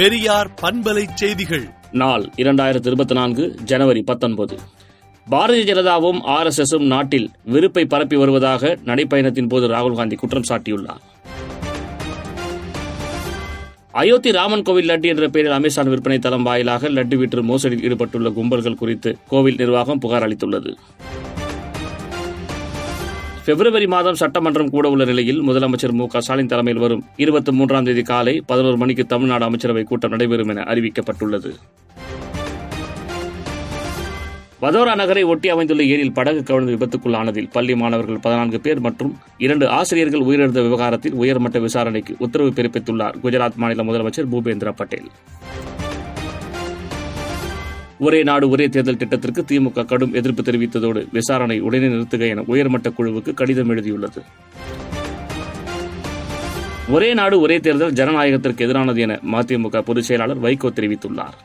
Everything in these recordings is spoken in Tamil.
பெரியார் பண்பலை செய்திகள். நாள் இரண்டாயிரத்தி இருபத்தி நான்கு ஜனவரி பத்தொன்பது. பாரதிய ஜனதாவும் ஆர் எஸ் எஸும் நாட்டில் வெறுப்பை பரப்பி வருவதாக நடைப்பயணத்தின் போது ராகுல் காந்தி குற்றம் சாட்டியுள்ளார். அயோத்தி ராமன் கோவில் லட்டு என்ற பெயரில் அமேசான் விற்பனை தளம் வாயிலாக லட்டு விற்று மோசடியில் ஈடுபட்டுள்ள கும்பல்கள் குறித்து கோவில் நிர்வாகம் புகார் அளித்துள்ளது. பிப்ரவரி மாதம் சட்டமன்றம் கூட உள்ள நிலையில் முதலமைச்சர் மு க ஸ்டாலின் தலைமையில் வரும் இருபத்தி மூன்றாம் தேதி காலை பதினோரு மணிக்கு தமிழ்நாடு அமைச்சரவை கூட்டம் நடைபெறும் என அறிவிக்கப்பட்டுள்ளது. வதோரா நகரை ஒட்டி அமைந்துள்ள ஏரியில் படகு கவிழ்ந்து விபத்துக்குள்ளானதில் பள்ளி மாணவர்கள் பதினான்கு பேர் மற்றும் இரண்டு ஆசிரியர்கள் உயிரிழந்த விவகாரத்தில் உயர்மட்ட விசாரணைக்கு உத்தரவு பிறப்பித்துள்ளார் குஜராத் மாநில முதலமைச்சர் பூபேந்திர பட்டேல். ஒரே நாடு ஒரே தேர்தல் திட்டத்திற்கு திமுக கடும் எதிர்ப்பு தெரிவித்ததோடு விசாரணை உடனே நிறுத்துக என உயர்மட்ட குழுவுக்கு கடிதம் எழுதியுள்ளது. ஒரே நாடு ஒரே தேர்தல் ஜனநாயகத்திற்கு எதிரானது என மதிமுக பொதுச் செயலாளர் வைகோ தெரிவித்துள்ளார்.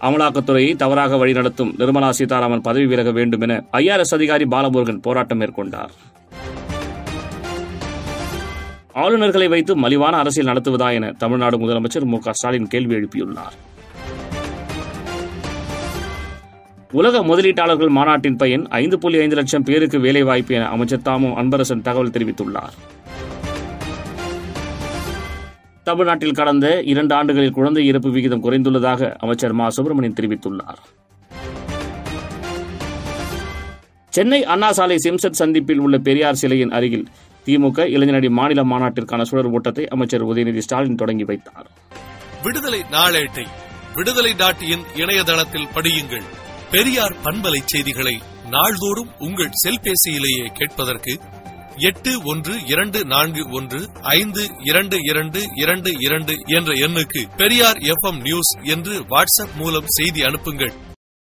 அமலாக்கத்துறையை தவறாக வழிநடத்தும் நிர்மலா சீதாராமன் பதவி விலக வேண்டும் என ஐஆர்எஸ் அதிகாரி பாலமுருகன் போராட்டம் மேற்கொண்டார். ஆளுநர்களை வைத்து மலிவான அரசியல் நடத்துவதா என தமிழ்நாடு முதலமைச்சர் மு ஸ்டாலின் கேள்வி எழுப்பியுள்ளார். உலக முதலீட்டாளர்கள் மாநாட்டின் பயன் ஐந்து புள்ளி ஐந்து லட்சம் பேருக்கு வேலைவாய்ப்பு என அமைச்சர் தாமு அன்பரசன் தகவல் தெரிவித்துள்ளார். தமிழ்நாட்டில் கடந்த இரண்டு ஆண்டுகளில் குழந்தை இறப்பு விகிதம் குறைந்துள்ளதாக அமைச்சர் மா. சுப்பிரமணியன் தெரிவித்துள்ளார். சென்னை அண்ணா சாலை சிம்சட் சந்திப்பில் உள்ள பெரியார் சிலையின் அருகில் திமுக இளைஞரணி மாநில மாநாட்டிற்கான சுடர் ஓட்டத்தை அமைச்சர் உதயநிதி ஸ்டாலின் தொடங்கி வைத்தார். விடுதலை நாளேட்டை விடுதலை டாட் இன் இணையதளத்தில் படியுங்கள். பெரியார் பண்பலை செய்திகளை நாள்தோறும் உங்கள் செல்பேசியிலேயே கேட்பதற்கு எட்டு ஒன்று இரண்டு நான்கு ஒன்று ஐந்து இரண்டு இரண்டு இரண்டு இரண்டு என்ற எண்ணுக்கு பெரியார் எஃப் நியூஸ் என்று வாட்ஸ்அப் மூலம் செய்தி அனுப்புங்கள்.